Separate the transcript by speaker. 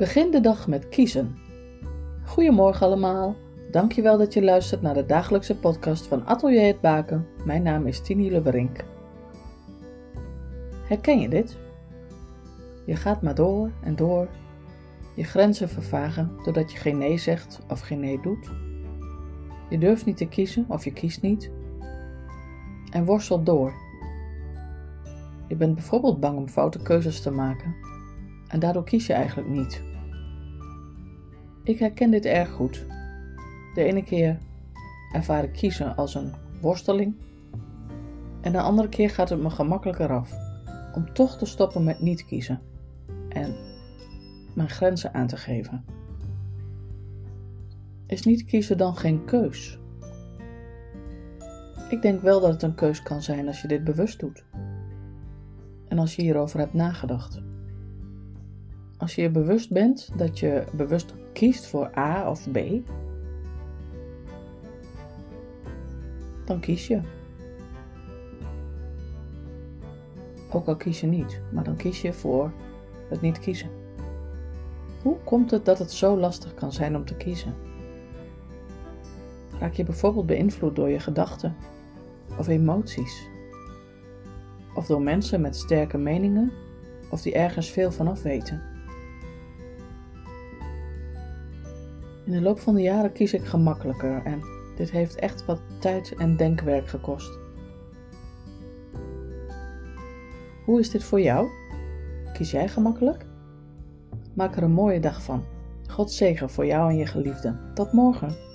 Speaker 1: Begin de dag met kiezen. Goedemorgen allemaal. Dankjewel dat je luistert naar de dagelijkse podcast van Atelier het Baken. Mijn naam is Tini Lubberink. Herken je dit? Je gaat maar door en door. Je grenzen vervagen doordat je geen nee zegt of geen nee doet. Je durft niet te kiezen of je kiest niet. En worstelt door. Je bent bijvoorbeeld bang om foute keuzes te maken. En daardoor kies je eigenlijk niet. Ik herken dit erg goed. De ene keer ervaar ik kiezen als een worsteling. En de andere keer gaat het me gemakkelijker af om toch te stoppen met niet kiezen en mijn grenzen aan te geven. Is niet kiezen dan geen keus? Ik denk wel dat het een keus kan zijn als je dit bewust doet. En als je hierover hebt nagedacht. Als je je bewust bent dat je bewust kiest voor A of B, dan kies je. Ook al kies je niet, maar dan kies je voor het niet kiezen. Hoe komt het dat het zo lastig kan zijn om te kiezen? Raak je bijvoorbeeld beïnvloed door je gedachten of emoties? Of door mensen met sterke meningen of die ergens veel vanaf weten? In de loop van de jaren kies ik gemakkelijker en dit heeft echt wat tijd en denkwerk gekost. Hoe is dit voor jou? Kies jij gemakkelijk? Maak er een mooie dag van. God zegen voor jou en je geliefden. Tot morgen.